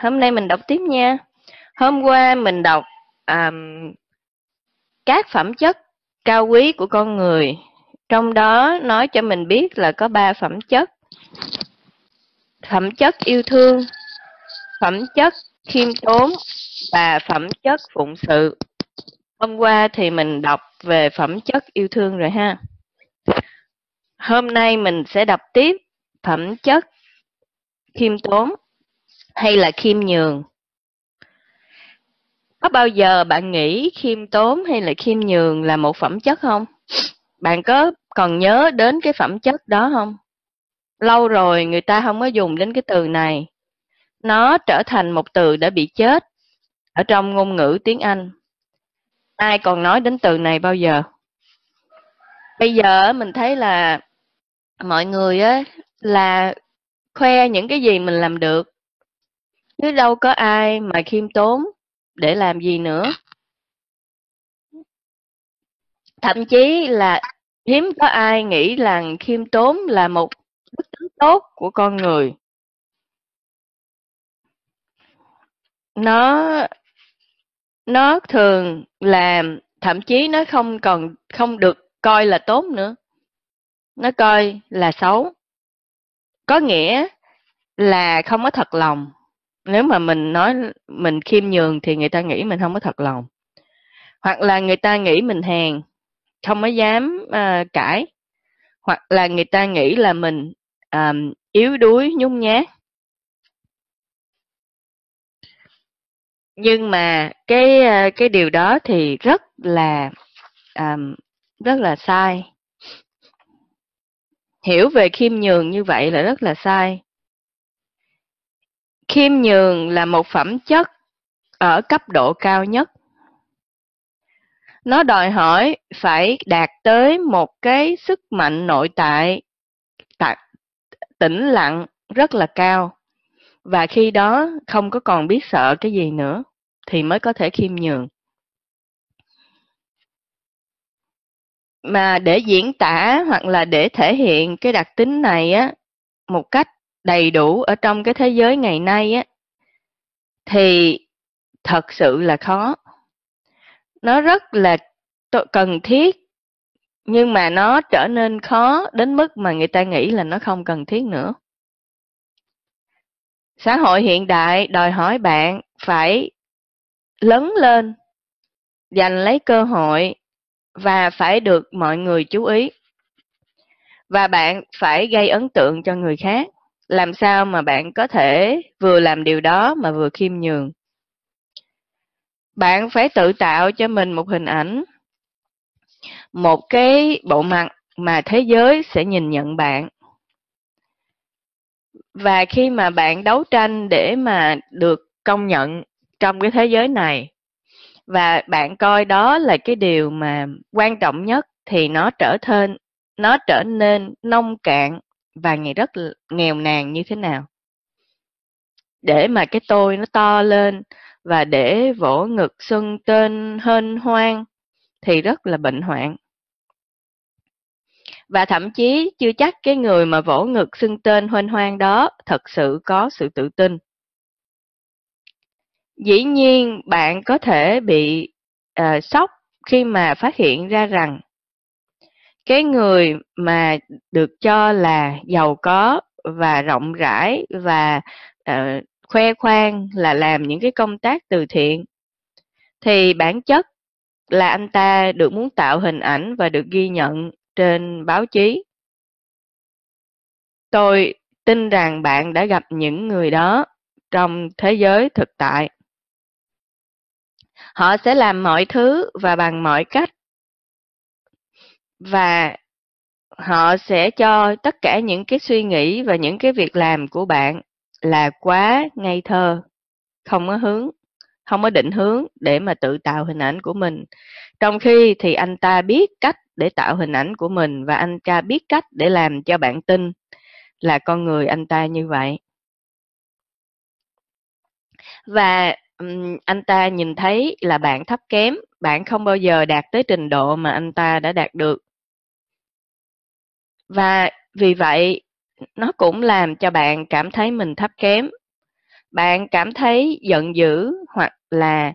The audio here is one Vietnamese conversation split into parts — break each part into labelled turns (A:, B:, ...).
A: Hôm nay mình đọc tiếp nha. Hôm qua mình đọc um, các phẩm chất cao quý của con người. Trong đó nói cho mình biết là có ba phẩm chất. Phẩm chất yêu thương, phẩm chất khiêm tốn và phẩm chất phụng sự. Hôm qua thì mình đọc về phẩm chất yêu thương rồi ha. Hôm nay mình sẽ đọc tiếp phẩm chất khiêm tốn hay là khiêm nhường. Có bao giờ bạn nghĩ khiêm tốn hay là khiêm nhường là một phẩm chất không? Bạn có còn nhớ đến cái phẩm chất đó không? Lâu rồi người ta không có dùng đến cái từ này. Nó trở thành một từ đã bị chết ở trong ngôn ngữ tiếng Anh. Ai còn nói đến từ này bao giờ? Bây giờ mình thấy là mọi người á, là khoe những cái gì mình làm được chứ đâu có ai mà khiêm tốn để làm gì nữa. Thậm chí là hiếm có ai nghĩ rằng khiêm tốn là một đức tính tốt của con người. Nó nó thường làm, thậm chí nó không còn, không được coi là tốt nữa. Nó coi là xấu. Có nghĩa là không có thật lòng nếu mà mình nói mình khiêm nhường thì người ta nghĩ mình không có thật lòng. Hoặc là người ta nghĩ mình hèn không có dám uh, cãi. Hoặc là người ta nghĩ là mình um, yếu đuối nhung nhát. Nhưng mà cái à, cái điều đó thì rất là um, rất là sai. Hiểu về khiêm nhường như vậy là rất là sai khiêm nhường là một phẩm chất ở cấp độ cao nhất. Nó đòi hỏi phải đạt tới một cái sức mạnh nội tại tĩnh lặng rất là cao. Và khi đó không có còn biết sợ cái gì nữa, thì mới có thể khiêm nhường. Mà để diễn tả hoặc là để thể hiện cái đặc tính này á, một cách đầy đủ ở trong cái thế giới ngày nay á, thì thật sự là khó. Nó rất là cần thiết, nhưng mà nó trở nên khó đến mức mà người ta nghĩ là nó không cần thiết nữa. Xã hội hiện đại đòi hỏi bạn phải lớn lên, giành lấy cơ hội và phải được mọi người chú ý, và bạn phải gây ấn tượng cho người khác làm sao mà bạn có thể vừa làm điều đó mà vừa khiêm nhường? Bạn phải tự tạo cho mình một hình ảnh, một cái bộ mặt mà thế giới sẽ nhìn nhận bạn. Và khi mà bạn đấu tranh để mà được công nhận trong cái thế giới này, và bạn coi đó là cái điều mà quan trọng nhất, thì nó trở nên nó trở nên nông cạn và ngày rất nghèo nàn như thế nào? Để mà cái tôi nó to lên và để vỗ ngực xưng tên hên hoang thì rất là bệnh hoạn. Và thậm chí chưa chắc cái người mà vỗ ngực xưng tên hên hoang đó thật sự có sự tự tin. Dĩ nhiên bạn có thể bị uh, sốc khi mà phát hiện ra rằng cái người mà được cho là giàu có và rộng rãi và uh, khoe khoang là làm những cái công tác từ thiện thì bản chất là anh ta được muốn tạo hình ảnh và được ghi nhận trên báo chí. Tôi tin rằng bạn đã gặp những người đó trong thế giới thực tại. Họ sẽ làm mọi thứ và bằng mọi cách và họ sẽ cho tất cả những cái suy nghĩ và những cái việc làm của bạn là quá ngây thơ, không có hướng, không có định hướng để mà tự tạo hình ảnh của mình. Trong khi thì anh ta biết cách để tạo hình ảnh của mình và anh ta biết cách để làm cho bạn tin là con người anh ta như vậy. Và um, anh ta nhìn thấy là bạn thấp kém bạn không bao giờ đạt tới trình độ mà anh ta đã đạt được và vì vậy nó cũng làm cho bạn cảm thấy mình thấp kém bạn cảm thấy giận dữ hoặc là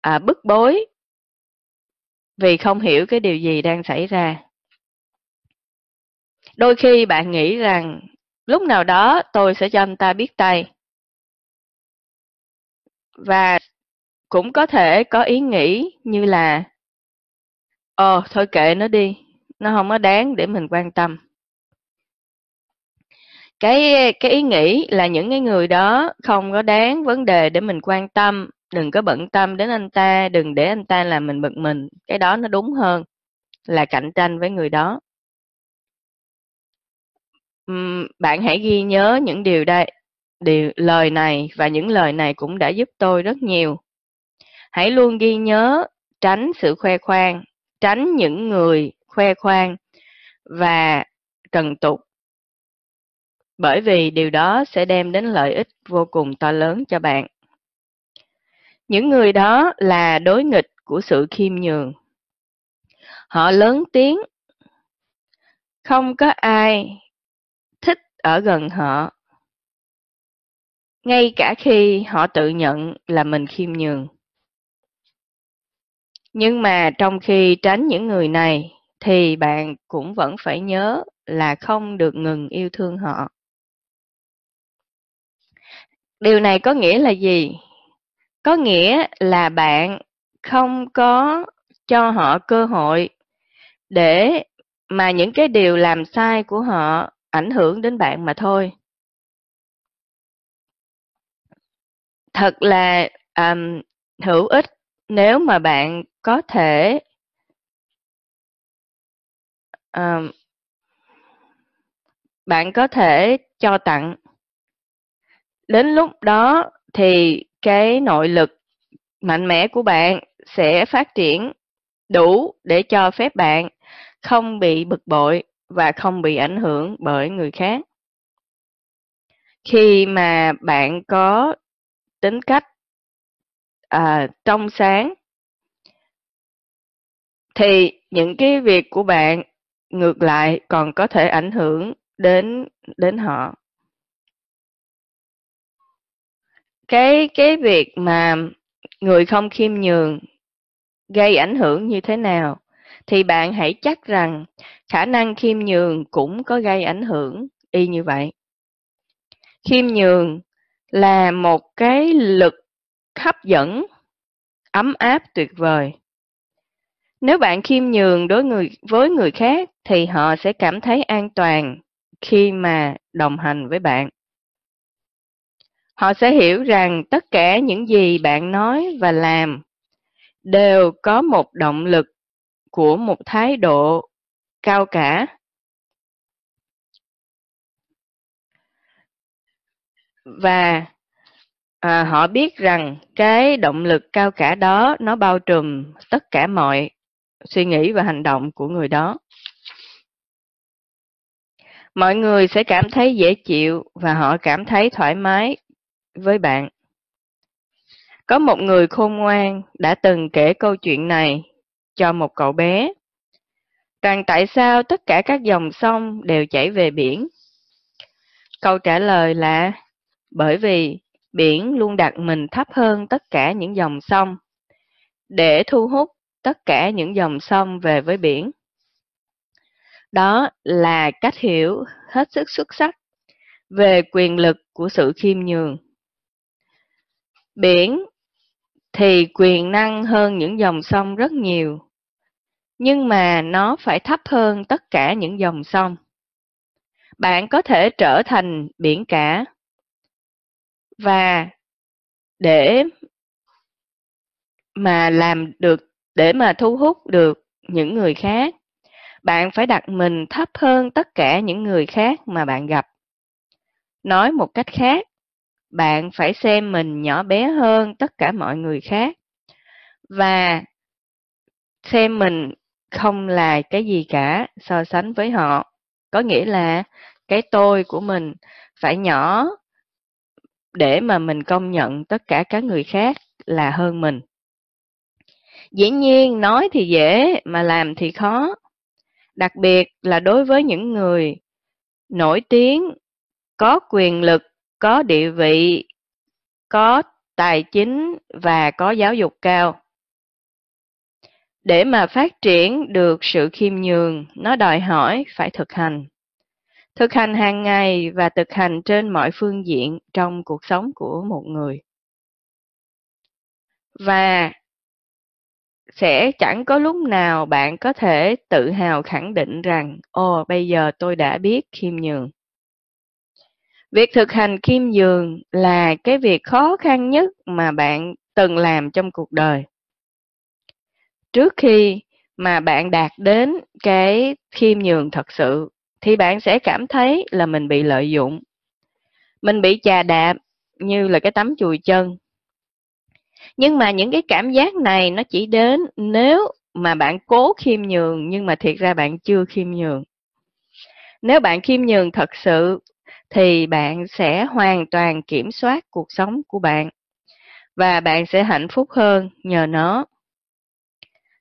A: à, bức bối vì không hiểu cái điều gì đang xảy ra. Đôi khi bạn nghĩ rằng lúc nào đó tôi sẽ cho anh ta biết tay. Và cũng có thể có ý nghĩ như là ờ thôi kệ nó đi, nó không có đáng để mình quan tâm. Cái cái ý nghĩ là những cái người đó không có đáng vấn đề để mình quan tâm, đừng có bận tâm đến anh ta, đừng để anh ta làm mình bực mình, cái đó nó đúng hơn là cạnh tranh với người đó. Bạn hãy ghi nhớ những điều đây, điều lời này và những lời này cũng đã giúp tôi rất nhiều. Hãy luôn ghi nhớ tránh sự khoe khoang, tránh những người khoe khoang và trần tục. Bởi vì điều đó sẽ đem đến lợi ích vô cùng to lớn cho bạn. Những người đó là đối nghịch của sự khiêm nhường. Họ lớn tiếng, không có ai thích ở gần họ. Ngay cả khi họ tự nhận là mình khiêm nhường. Nhưng mà trong khi tránh những người này, thì bạn cũng vẫn phải nhớ là không được ngừng yêu thương họ. Điều này có nghĩa là gì? Có nghĩa là bạn không có cho họ cơ hội để mà những cái điều làm sai của họ ảnh hưởng đến bạn mà thôi. Thật là um, hữu ích nếu mà bạn có thể um, bạn có thể cho tặng. Đến lúc đó thì cái nội lực mạnh mẽ của bạn sẽ phát triển đủ để cho phép bạn không bị bực bội và không bị ảnh hưởng bởi người khác. Khi mà bạn có tính cách à, trong sáng thì những cái việc của bạn ngược lại còn có thể ảnh hưởng đến đến họ. Cái cái việc mà người không khiêm nhường gây ảnh hưởng như thế nào thì bạn hãy chắc rằng khả năng khiêm nhường cũng có gây ảnh hưởng y như vậy. Khiêm nhường là một cái lực hấp dẫn, ấm áp, tuyệt vời. Nếu bạn khiêm nhường đối người, với người khác, thì họ sẽ cảm thấy an toàn khi mà đồng hành với bạn. Họ sẽ hiểu rằng tất cả những gì bạn nói và làm đều có một động lực của một thái độ cao cả. Và à, họ biết rằng cái động lực cao cả đó nó bao trùm tất cả mọi suy nghĩ và hành động của người đó. Mọi người sẽ cảm thấy dễ chịu và họ cảm thấy thoải mái với bạn. Có một người khôn ngoan đã từng kể câu chuyện này cho một cậu bé rằng tại sao tất cả các dòng sông đều chảy về biển. Câu trả lời là bởi vì biển luôn đặt mình thấp hơn tất cả những dòng sông để thu hút tất cả những dòng sông về với biển. Đó là cách hiểu hết sức xuất sắc về quyền lực của sự khiêm nhường. Biển thì quyền năng hơn những dòng sông rất nhiều, nhưng mà nó phải thấp hơn tất cả những dòng sông. Bạn có thể trở thành biển cả và để mà làm được để mà thu hút được những người khác, bạn phải đặt mình thấp hơn tất cả những người khác mà bạn gặp. Nói một cách khác, bạn phải xem mình nhỏ bé hơn tất cả mọi người khác và xem mình không là cái gì cả so sánh với họ. Có nghĩa là cái tôi của mình phải nhỏ để mà mình công nhận tất cả các người khác là hơn mình. Dĩ nhiên nói thì dễ mà làm thì khó. Đặc biệt là đối với những người nổi tiếng, có quyền lực, có địa vị có tài chính và có giáo dục cao. Để mà phát triển được sự khiêm nhường, nó đòi hỏi phải thực hành. Thực hành hàng ngày và thực hành trên mọi phương diện trong cuộc sống của một người. Và sẽ chẳng có lúc nào bạn có thể tự hào khẳng định rằng, ồ, bây giờ tôi đã biết khiêm nhường việc thực hành khiêm nhường là cái việc khó khăn nhất mà bạn từng làm trong cuộc đời trước khi mà bạn đạt đến cái khiêm nhường thật sự thì bạn sẽ cảm thấy là mình bị lợi dụng. Mình bị chà đạp như là cái tấm chùi chân. Nhưng mà những cái cảm giác này nó chỉ đến nếu mà bạn cố khiêm nhường, nhưng mà thiệt ra bạn chưa khiêm nhường. Nếu bạn khiêm nhường thật sự, thì bạn sẽ hoàn toàn kiểm soát cuộc sống của bạn và bạn sẽ hạnh phúc hơn nhờ nó.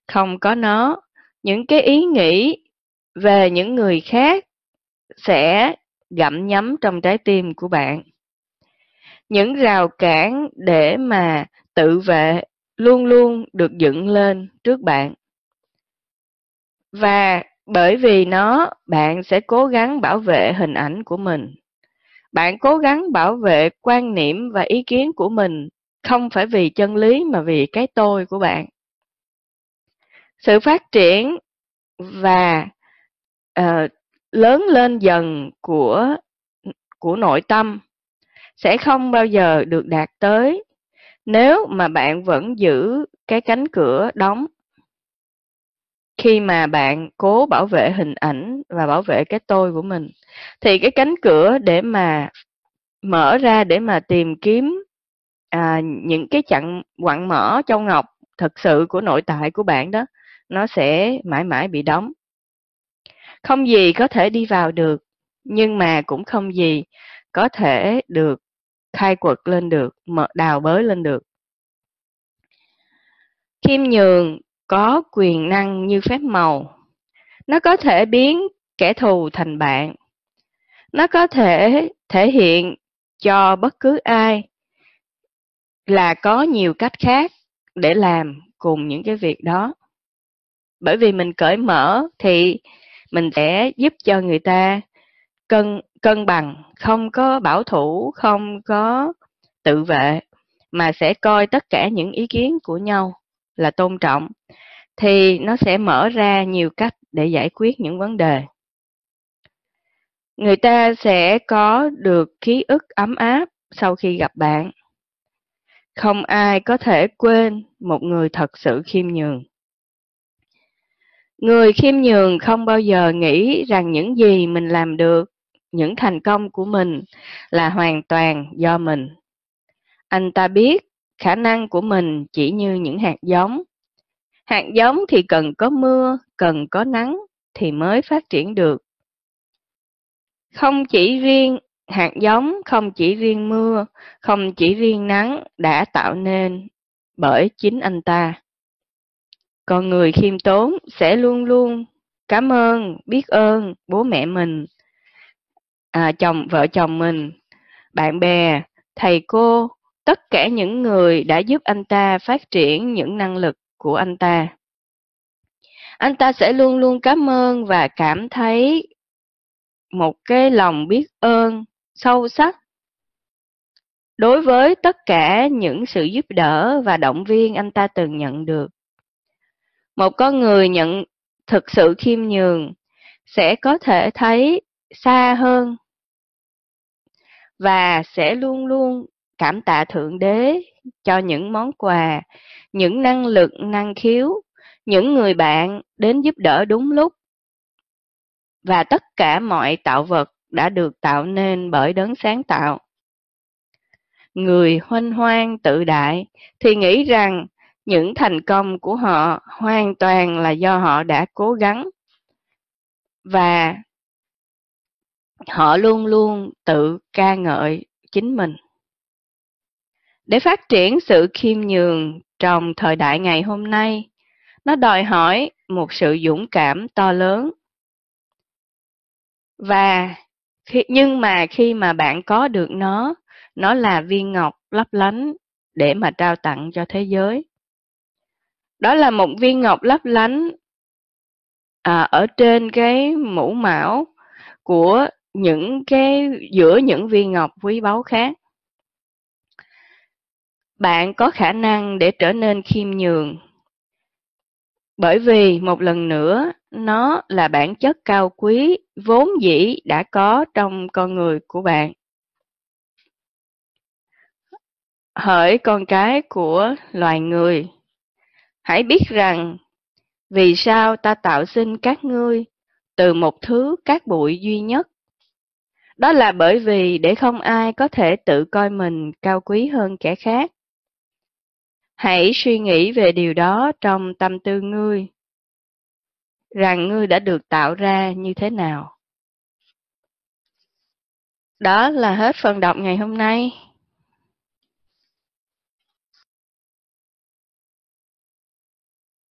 A: Không có nó, những cái ý nghĩ về những người khác sẽ gặm nhấm trong trái tim của bạn. Những rào cản để mà tự vệ luôn luôn được dựng lên trước bạn. Và bởi vì nó bạn sẽ cố gắng bảo vệ hình ảnh của mình. Bạn cố gắng bảo vệ quan niệm và ý kiến của mình không phải vì chân lý mà vì cái tôi của bạn. Sự phát triển và uh, lớn lên dần của của nội tâm sẽ không bao giờ được đạt tới nếu mà bạn vẫn giữ cái cánh cửa đóng. Khi mà bạn cố bảo vệ hình ảnh và bảo vệ cái tôi của mình thì cái cánh cửa để mà mở ra để mà tìm kiếm à, những cái chặng quặng mở trong ngọc thật sự của nội tại của bạn đó nó sẽ mãi mãi bị đóng không gì có thể đi vào được, nhưng mà cũng không gì có thể được khai quật lên được, mở đào bới lên được. Khiêm nhường có quyền năng như phép màu. Nó có thể biến kẻ thù thành bạn. Nó có thể thể hiện cho bất cứ ai là có nhiều cách khác để làm cùng những cái việc đó. Bởi vì mình cởi mở thì mình sẽ giúp cho người ta cân cân bằng, không có bảo thủ, không có tự vệ, mà sẽ coi tất cả những ý kiến của nhau là tôn trọng, thì nó sẽ mở ra nhiều cách để giải quyết những vấn đề. Người ta sẽ có được ký ức ấm áp sau khi gặp bạn. Không ai có thể quên một người thật sự khiêm nhường người khiêm nhường không bao giờ nghĩ rằng những gì mình làm được, những thành công của mình là hoàn toàn do mình. Anh ta biết khả năng của mình chỉ như những hạt giống. Hạt giống thì cần có mưa, cần có nắng thì mới phát triển được. Không chỉ riêng hạt giống, không chỉ riêng mưa, không chỉ riêng nắng đã tạo nên bởi chính anh ta con người khiêm tốn sẽ luôn luôn cảm ơn biết ơn bố mẹ mình à, chồng vợ chồng mình bạn bè thầy cô tất cả những người đã giúp anh ta phát triển những năng lực của anh ta. Anh ta sẽ luôn luôn cảm ơn và cảm thấy một cái lòng biết ơn sâu sắc đối với tất cả những sự giúp đỡ và động viên anh ta từng nhận được một con người nhận thực sự khiêm nhường sẽ có thể thấy xa hơn và sẽ luôn luôn cảm tạ thượng đế cho những món quà, những năng lực năng khiếu, những người bạn đến giúp đỡ đúng lúc. Và tất cả mọi tạo vật đã được tạo nên bởi đấng sáng tạo. Người huênh hoang tự đại thì nghĩ rằng những thành công của họ hoàn toàn là do họ đã cố gắng. Và họ luôn luôn tự ca ngợi chính mình. Để phát triển sự khiêm nhường trong thời đại ngày hôm nay nó đòi hỏi một sự dũng cảm to lớn. Và khi, nhưng mà khi mà bạn có được nó nó là viên ngọc lấp lánh để mà trao tặng cho thế giới. Đó là một viên ngọc lấp lánh à, ở trên cái mũ mão của những cái giữa những viên ngọc quý báu khác. Bạn có khả năng để trở nên khiêm nhường. Bởi vì một lần nữa, nó là bản chất cao quý vốn dĩ đã có trong con người của bạn. Hỡi con cái của loài người, hãy biết rằng vì sao ta tạo sinh các ngươi từ một thứ cát bụi duy nhất. Đó là bởi vì để không ai có thể tự coi mình cao quý hơn kẻ khác. Hãy suy nghĩ về điều đó trong tâm tư ngươi, rằng ngươi đã được tạo ra như thế nào. Đó là hết phần đọc ngày hôm nay.